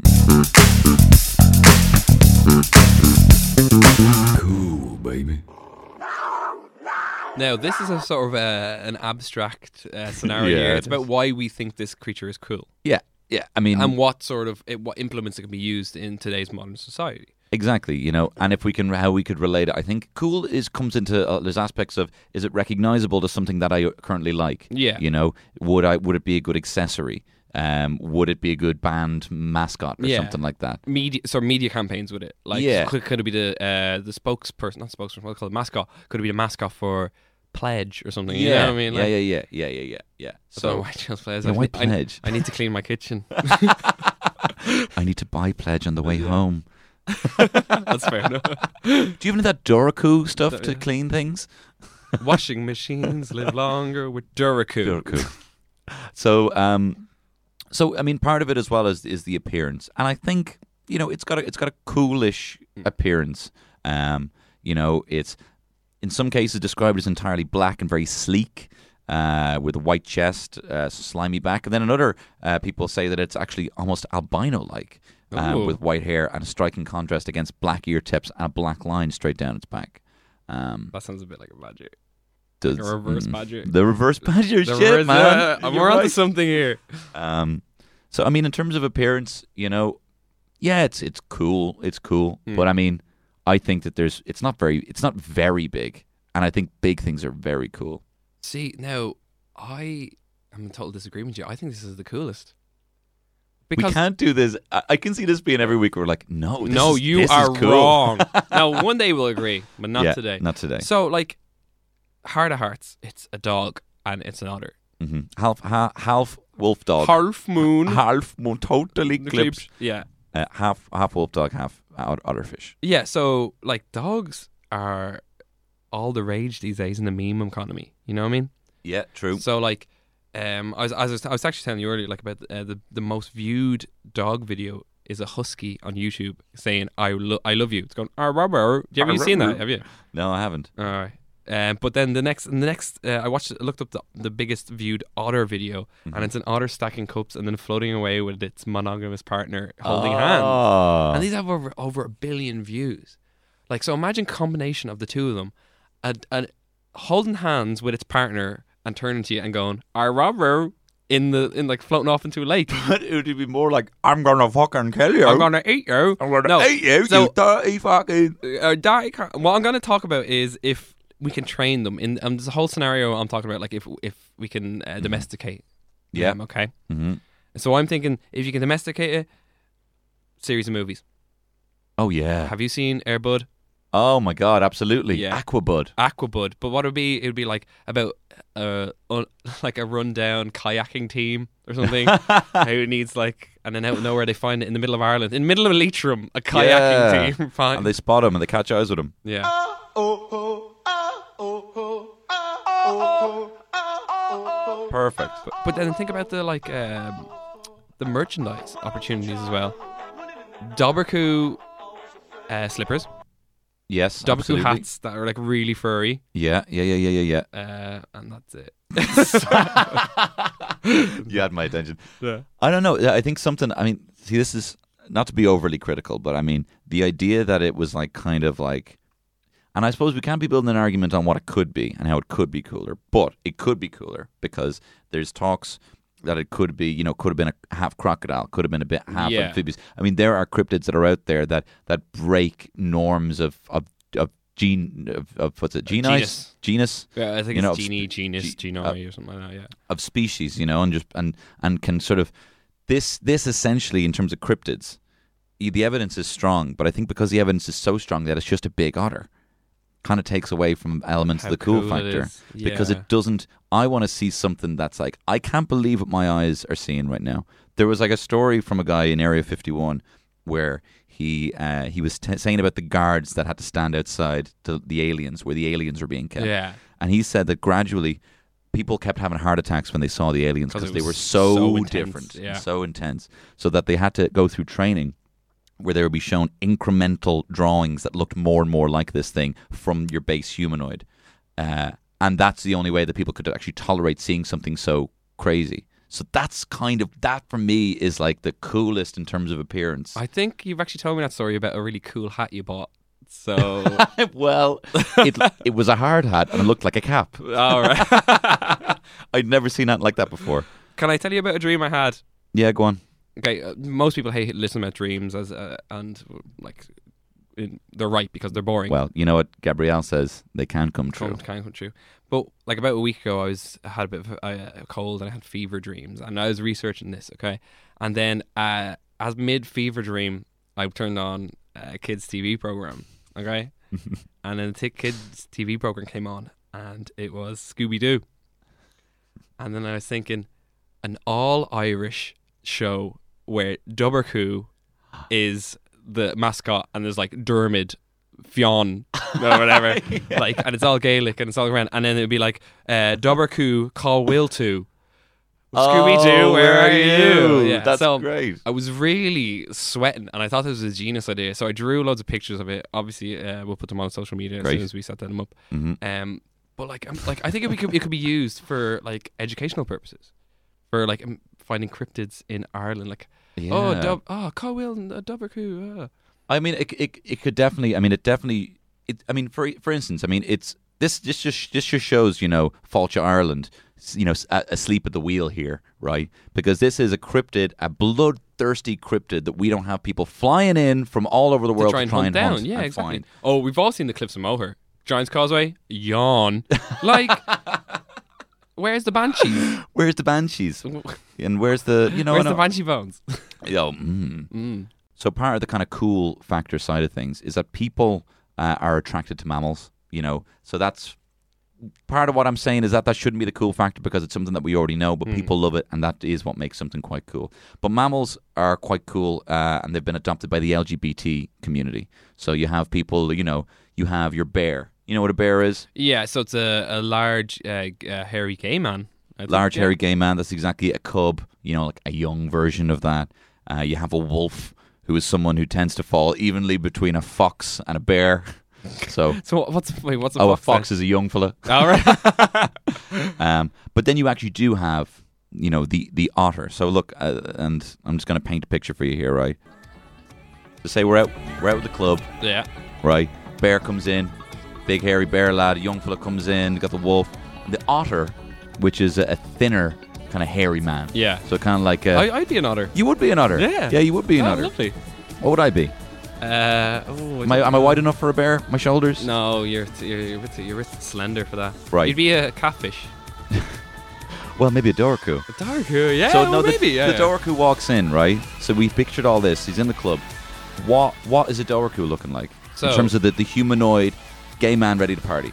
Cool, baby. Now, this is a sort of uh, an abstract uh, scenario (laughs) Yeah, here. it It's about why we think this creature is cool Yeah. Yeah. I mean, and what sort of it, what implements it can be used in today's modern society. exactly. You know, and if we can, how we could relate it. I think cool is comes into uh, there's aspects of is it recognizable to something that I currently like. Yeah. You know, would I would it be a good accessory? Um, would it be a good band mascot or Yeah. something like that? Media, so media campaigns with it, like Yeah. could, could it be the uh, the spokesperson, not spokesperson, what do you call mascot? Could it be the mascot for Pledge or something? You know I mean? yeah, Like, yeah, yeah, yeah, yeah, yeah, yeah. I So why Chelsea Pledge. Yeah, I why need- I- Pledge? I, need to clean my kitchen. (laughs) (laughs) I need to buy pledge on the way home. (laughs) That's fair enough. Do you have any of that Duraku stuff to clean things? Washing machines live longer with Duraku. Duraku. so, um, so I mean, part of it as well is is the appearance, and I think you know it's got a, it's got a coolish appearance. Um, you know, it's in some cases described as entirely black and very sleek. Uh, with a white chest, uh, slimy back, and then another uh, people say that it's actually almost albino-like, um, with white hair and a striking contrast against black ear tips and a black line straight down its back. Um, That sounds a bit like a badger. does, a reverse mm, badger. The reverse (laughs) badger, The shit, reverse- man. yeah, You're we're onto right. something here. Um, so I mean, in terms of appearance, you know, yeah, it's it's cool, it's cool, Hmm. but I mean, I think that there's it's not very it's not very big, and I think big things are very cool. See, now I am in total disagreement with you. I think this is the coolest. Because we can't do this. I, I can see this being every week. We're like, no, this no, is- you are cool. wrong. (laughs) now, one day we'll agree, but not Yeah, today. Not today. So, like, heart of hearts, it's a dog and it's an otter. Mm-hmm. Half ha, half wolf dog, Half moon. half moon. totally clips. Yeah. Uh, half half wolf dog, half ot- otter fish. Yeah, so, like, dogs are all the rage these days in the meme economy. You know what I mean? Yeah, true. So like, um, I was, I was I was actually telling you earlier like about uh, the the most viewed dog video is a husky on YouTube saying I lo- I love you. It's going "Ah, rah." Do you seen that? (laughs) Have you? No, I haven't. All right. Um, but then the next, the next, uh, I watched, looked up the, the biggest viewed otter video, Mm-hmm. and it's an otter stacking cups and then floating away with its monogamous partner holding hands. Ah. And these have over over a billion views. Like, so imagine combination of the two of them, and, and holding hands with its partner and turning to you and going, "I robber." In the in like floating off into a lake. (laughs) But it would be more like, I'm gonna fucking kill you. I'm gonna eat you. I'm gonna No. eat you, So- you dirty fucking. uh, dirty car- what I'm going to talk about is if we can train them. In um, there's a whole scenario I'm talking about, like if if we can uh, domesticate. Yeah. them, okay. hmm So I'm thinking if you can domesticate it, series of movies. Oh, yeah. Have you seen Airbud Oh, my God, absolutely. Yeah. Aquabud. Aquabud? But what it would be? It would be like about uh un- (laughs) like a rundown kayaking team or something (laughs) who needs like and then out of nowhere they find it in the middle of Ireland, in the middle of Leitrim, a kayaking Yeah. team. (laughs) Fine. And they spot him and they catch eyes with him. yeah. Perfect. But, but then think about the like um, the merchandise opportunities as well. Dobhar-chú uh, slippers, Yes. Absolutely. hats that are like really furry, Yeah, yeah, yeah, yeah, yeah, uh, and that's it. yeah. (laughs) (laughs) you had my attention. Yeah. I don't know. I think something. I mean, see, this is not to be overly critical, but I mean, the idea that it was like kind of like, and I suppose we can't be building an argument on what it could be and how it could be cooler, but it could be cooler because there's talks that it could be, you know, could have been a half crocodile, could have been a bit half Yeah. amphibious. I mean, there are cryptids that are out there that that break norms of of of gene of, of what's it genus genus. genus Yeah, I think You know, it's genie, genus, ge- genori, uh, or something like that. Yeah. of species, you know, and just and and can sort of this this essentially in terms of cryptids, the evidence is strong, but I think because the evidence is so strong that it's just a big otter, kind of takes away from elements How of the cool, cool factor is. because it doesn't. I want to see something that's like I can't believe what my eyes are seeing right now. There was like a story from a guy in Area 51 where he uh, he was t- saying about the guards that had to stand outside to the aliens where the aliens were being kept. Yeah. And he said that gradually people kept having heart attacks when they saw the aliens because they were so, so different, yeah. and so intense, so that they had to go through training where they would be shown incremental drawings that looked more and more like this thing from your base humanoid. Uh, and that's the only way that people could actually tolerate seeing something so crazy. So that's kind of that for me is like the coolest in terms of appearance. I think you've actually told me that story about a really cool hat you bought. So, (laughs) well, it it was a hard hat and it looked like a cap. all right. (laughs) I'd never seen that like that before. Can I tell you about a dream I had? Yeah, go on. Okay, uh, most people hate listening about dreams as uh, and like in, they're right because they're boring. Well, you know what Gabrielle says, they can come true. Come, can come true. But like about a week ago, I was I had a bit of a, a cold and I had fever dreams, and I was researching this. Okay, and then uh, as mid fever dream, I turned on a kids TV program. Okay, (laughs) and then the kids TV program came on, and it was Scooby Doo. And then I was thinking, an all Irish show where Dobhar-chú is the mascot, and there's like Dermid Fionn, or (laughs) whatever, like, and it's all Gaelic and it's all around, and then it'd be like uh, call Will to. Scooby Doo, Oh, where, are you? Yeah, That's so great. I was really sweating, and I thought this was a genius idea. So I drew loads of pictures of it. Obviously, uh, we'll put them on social media as soon as we set them up. Mhm. Um, but like, I'm, like I think it could it could be used for like educational purposes, for like um, finding cryptids in Ireland. Like, oh, Yeah. dub, oh, Colwell and uh, Dobhar-chú. Uh. I mean, it, it it could definitely. I mean, it definitely. It. I mean, for for instance, I mean, it's this this just this just shows you know Fáilte Ireland, you know, asleep at the wheel here, right? Because this is a cryptid, a bloodthirsty cryptid that we don't have people flying in from all over the To world try and hunt down, yeah, and exactly. find. Oh, we've all seen the cliffs of Moher, Giant's Causeway, yawn. (laughs) Like, where's the banshee? Where's the banshees? (laughs) (laughs) And where's the you know? where's the banshee bones? (laughs) Yo, mm. Mm. So part of the kind of cool factor side of things is that people uh, are attracted to mammals. You know, so that's part of what I'm saying is that that shouldn't be the cool factor because it's something that we already know, but Mm. people love it, and that is what makes something quite cool. But mammals are quite cool, uh, and they've been adopted by the LGBT community. So you have people, you know, you have your bear. You know what a bear is? Yeah, so it's a, a large, uh, uh, hairy gay man. I think, large yeah. hairy gay man. That's exactly a cub. You know, like a young version of that. Uh, you have a wolf, who is someone who tends to fall evenly between a fox and a bear. (laughs) So, So what's wait, what's a oh, fox? a fox then? is a young fella. All right. (laughs) (laughs) Um, but then you actually do have, you know, the the otter. So look, uh, and I'm just going to paint a picture for you here, right? So say we're out, we're out with the club, yeah. right? Bear comes in, big hairy bear lad. A young fella comes in, got the wolf. The otter, which is a, a thinner, kind of hairy man. Yeah. So kind of like a, I, I'd be an otter. you would be an otter. Yeah. Yeah, you would be an Oh, otter. Lovely. What would I be? Uh, oh, Am I, am I wide enough for a bear? My shoulders? No, you're t- you're you're, a bit, you're a bit slender for that. Right. You'd be a catfish. (laughs) Well, maybe a Dobhar-chú. A dark, yeah. so well, no, the, maybe. Yeah, the. Dobhar-chú walks in, right? So we pictured all this. He's in the club. What what is a Dobhar-chú looking like So- in terms of the, the humanoid gay man ready to party?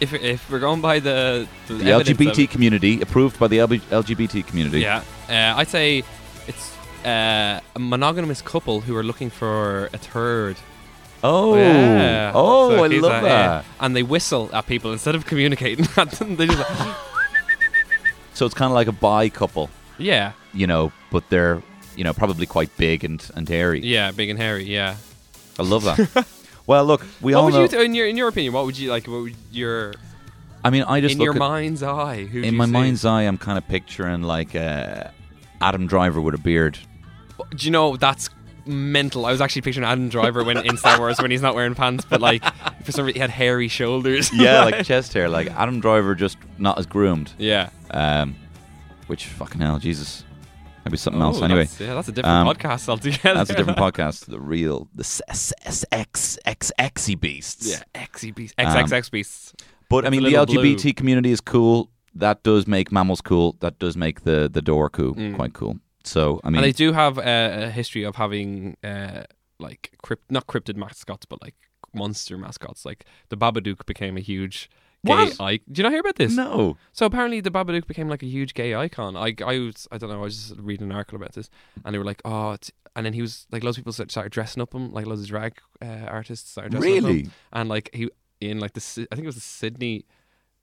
If if we're going by the the, The LGBT it- community, approved by the LGBT community. yeah, uh, I'd say it's uh, a monogamous couple who are looking for a third. Oh, Yeah. oh, So I love that. yeah. And they whistle at people instead of communicating (laughs) at them. They just like, (laughs) So it's kind of like a bi couple, yeah, you know, but they're you know probably quite big and and hairy. yeah, big and hairy. Yeah. I love that. (laughs) well, look, we what all would know. you, in your in your opinion? What would you like? What would your I mean, I just in look your at, mind's eye? Who in my see? mind's eye, I'm kind of picturing like uh, Adam Driver with a beard. Do you know that's mental? I was actually picturing Adam Driver when in Star Wars when he's not wearing pants, but like for some reason he had hairy shoulders. (laughs) Yeah, like (laughs) chest hair, like Adam Driver, just not as groomed. yeah. Um, which fucking hell, Jesus, maybe something Oh, else. Anyway, that's, yeah, that's a different um, podcast altogether. that's a different podcast. (laughs) The real, the S S X X Xy beasts. Yeah, XE beasts, XXX beasts. But I It's mean, the blue. LGBT community is cool. That does make mammals cool. That does make the the Dobhar-chú Mm. quite cool. So I mean, and they do have uh, a history of having uh, like crypt, not cryptid mascots, but like monster mascots. Like the Babadook became a huge gay What? icon. Do you not hear about this? no. So apparently the Babadook became like a huge gay icon. I, I was I don't know. I was just reading an article about this, and they were like, oh, and then he was like, loads of people started dressing up him, like loads of drag uh, artists started dressing up him, Really? and like he in like the I think it was the Sydney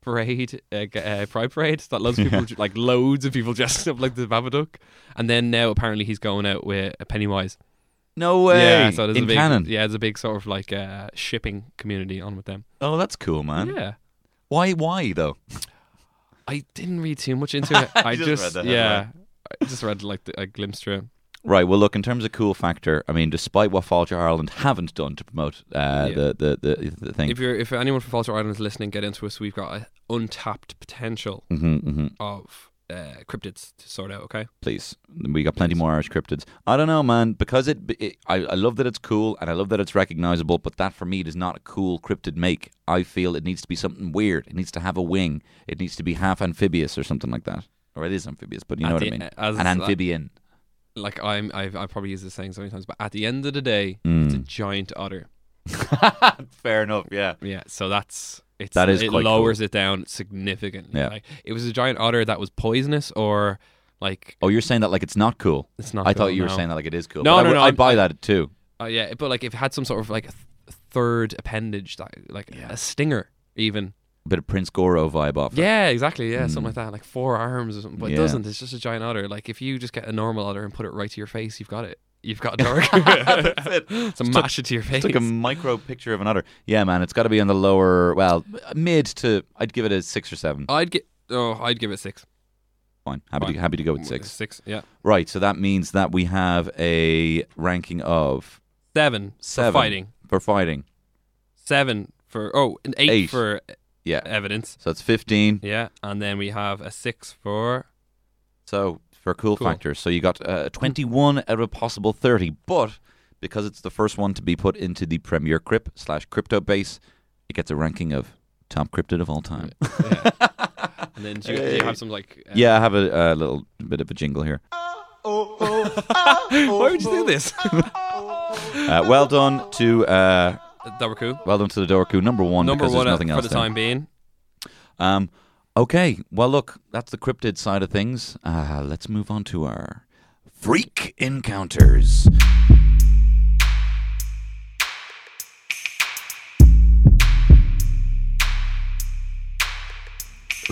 parade, uh, uh, Pride parade. That loads of people, like loads of people (laughs) dressed up like the Babadook, and then now apparently he's going out with a Pennywise. No way. Yeah, so there's in a big, canon. yeah, there's a big sort of like uh, shipping community on with them. Oh, that's cool, man. Yeah. Why? Why though? I didn't read too much into it. (laughs) I just just, read the yeah. I just read like the, a glimpse through. it. Right. Well, look. In terms of cool factor, I mean, despite what Fáilte Ireland haven't done to promote uh, Yeah. the, the the the thing. If you're if anyone from Fáilte Ireland is listening, get into us. We've got untapped potential hmm hmm of uh, cryptids to sort out. Okay. Please, we got plenty more Irish cryptids. I don't know, man, because it. it I, I love that it's cool and I love that it's recognizable, but that for me does not a cool cryptid make. I feel it needs to be something weird. It needs to have a wing. It needs to be half amphibious or something like that. Or it is amphibious, but you At know what the- I mean. as- An amphibian. Like I'm, I've, I probably used this saying so many times, but at the end of the day, it's a Mm. giant otter. (laughs) Fair enough. Yeah. Yeah. So that's it's That is it quite lowers it down significantly. Yeah. Like it was a giant otter that was poisonous or like Oh, you're saying that like it's not cool. it's not. I cool, thought you were saying that like it is cool. No, But I no, no, I'd buy I- that too. Uh, yeah, but like if it had some sort of like a th- third appendage, that like a stinger, even. A bit of Prince Goro vibe off. it. Yeah, exactly. Yeah, something Mm. like that, like four arms or something. But Yeah. it doesn't. It's just a giant otter. Like if you just get a normal otter and put it right to your face, you've got it. You've got a dark. (laughs) That's it. so Just mash it to your face. It's like a micro picture of an otter. Yeah, man, it's got to be on the lower, well, mid to. I'd give it a six or seven. I'd get. Oh, I'd give it six. Fine, happy to happy to go with six. Six. Yeah. Right, so that means that we have a ranking of Seven. Seven. For fighting. for fighting. Seven for. Oh, an eight, Eight. for Yeah, evidence. so it's fifteen. Yeah, and then we have a six for. So for cool, Cool. factor, so you got uh, twenty-one out of a possible thirty, but because it's the first one to be put into the Premier Crypt slash Crypto Base, it gets a ranking of top cryptid of all time. Yeah. (laughs) and then do you, do you have some like? Uh, Yeah, I have a, a little bit of a jingle here. (laughs) Why would you do this? (laughs) Uh, well done to uh, Dobhar-chú. well done to the Dobhar-chú number one Number because one there's uh, nothing for else the there. time being. Um, okay, well look, that's the cryptid side of things. Uh, let's move on to our freak encounters.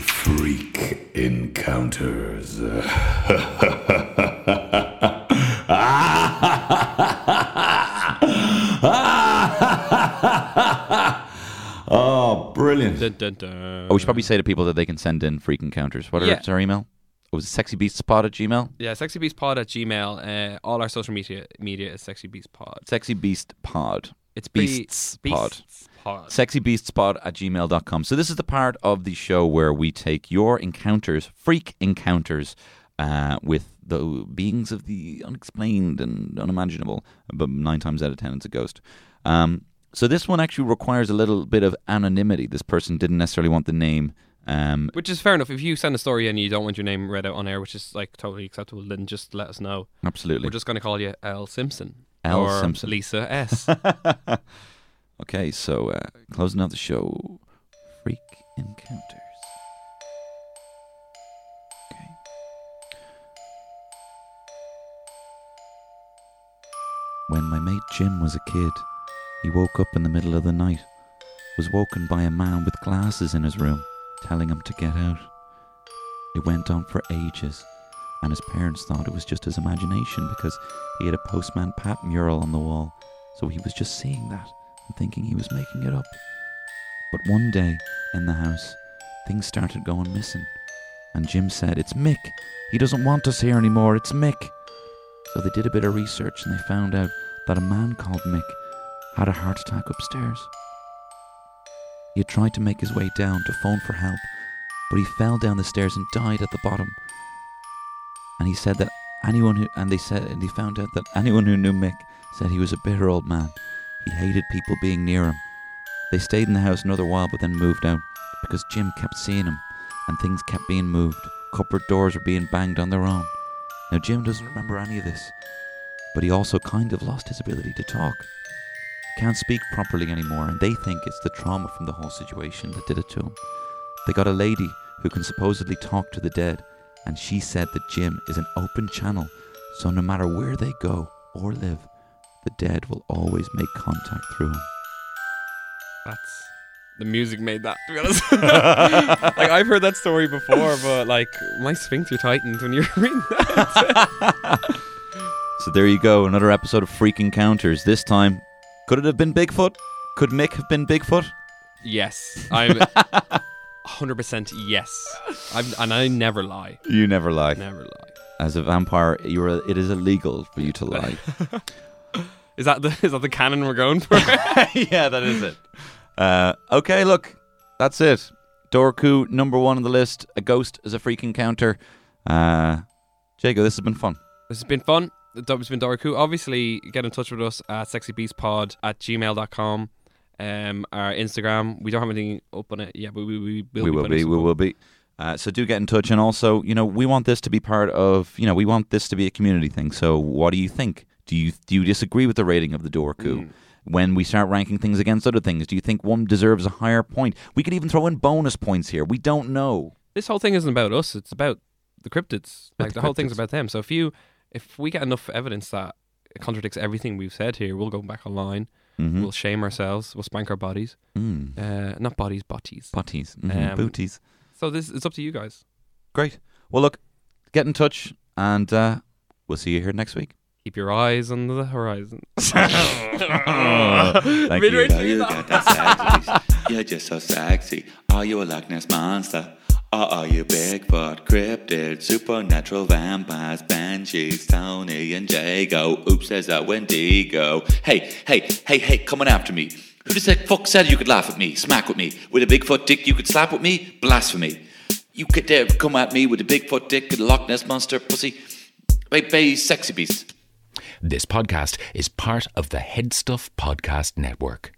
Freak encounters. (laughs) Dun, dun, dun. Oh, we should probably say to people that they can send in freak encounters. What Yeah. is our email? Oh, was it sexybeastspot at gmail? Yeah, sexybeastpod at gmail. Uh, all our social media media is sexybeastpod. Sexybeastpod. It's Beasts pod. Beasts pod. sexybeastspot at gmail.com. So this is the part of the show where we take your encounters, freak encounters, uh, with the beings of the unexplained and unimaginable, but nine times out of ten it's a ghost. Um, so this one actually requires a little bit of anonymity. This person didn't necessarily want the name. Um, Which is fair enough. If you send a story and you don't want your name read out on air, which is like totally acceptable, then just let us know. absolutely. We're just going to call you L Simpson. L or Simpson. Lisa S. (laughs) okay, so uh, closing out the show, freak encounters. Okay. When my mate Jim was a kid, he woke up in the middle of the night, was woken by a man with glasses in his room, telling him to get out. It went on for ages, and his parents thought it was just his imagination because he had a Postman Pat mural on the wall, so he was just seeing that and thinking he was making it up. But one day, in the house, things started going missing, and Jim said, It's Mick. He doesn't want us here anymore, it's Mick. So they did a bit of research and they found out that a man called Mick had a heart attack upstairs. He had tried to make his way down to phone for help, but he fell down the stairs and died at the bottom. And he said that anyone who and they said and he found out that anyone who knew Mick said he was a bitter old man. He hated people being near him. They stayed in the house another while but then moved out because Jim kept seeing him and things kept being moved. Cupboard doors were being banged on their own. Now Jim doesn't remember any of this, but he also kind of lost his ability to talk. Can't speak properly anymore, and they think it's the trauma from the whole situation that did it to him. They got a lady who can supposedly talk to the dead, and she said that Jim is an open channel, so no matter where they go or live, the dead will always make contact through him. That's the music made that. To be honest, (laughs) like I've heard that story before, but like my sphincter tightened when you're reading that. (laughs) So there you go, another episode of Freak Encounters. This time, could it have been Bigfoot? Could Mick have been Bigfoot? yes, I'm. (laughs) Hundred percent yes, I'm, and I never lie. You never lie. Never lie. As a vampire, you're a, it is illegal for you to lie. (laughs) Is that the is that the canon we're going for? (laughs) yeah, that is it. Uh, okay, look, that's it. Dobhar-chú, number one on the list. A ghost is a freak encounter. Uh, Jago, this has been fun. This has been fun. Been Doraku. Obviously, get in touch with us at sexybeastpod at gmail.com. Um, our Instagram. We don't have anything up on it yet, but we, we, will we be will be. We will be. Uh, so do get in touch, and also, you know, we want this to be part of. You know, we want this to be a community thing. So, what do you think? Do you do you disagree with the rating of the Dobhar-chú? When we start ranking things against other things, do you think one deserves a higher point? We could even throw in bonus points here. We don't know. This whole thing isn't about us. It's about the cryptids. Like the the whole thing's about them. So if you if we get enough evidence that it contradicts everything we've said here, we'll go back online. Mm-hmm. We'll shame ourselves. We'll spank our bodies. mm. Uh, not bodies, botties. Butties, mhm, Um, booties. So this it's up to you guys. Great. Well, look, get in touch, and uh, we'll see you here next week. Keep your eyes on the horizon. (laughs) (laughs) Thank you. You got that sexy. You're just so sexy. Are you a Loch Ness monster? Are you Bigfoot, cryptid, supernatural vampires, banshees, Tony and Jago? Oops, there's a Wendigo. Hey, hey, hey, hey, coming after me. Who the fuck said you could laugh at me, smack with me? With a Bigfoot dick you could slap with me? Blasphemy. You could dare come at me with a Bigfoot dick and Loch Ness monster pussy? Bay, bay, sexy beast. This podcast is part of the Headstuff Podcast Network.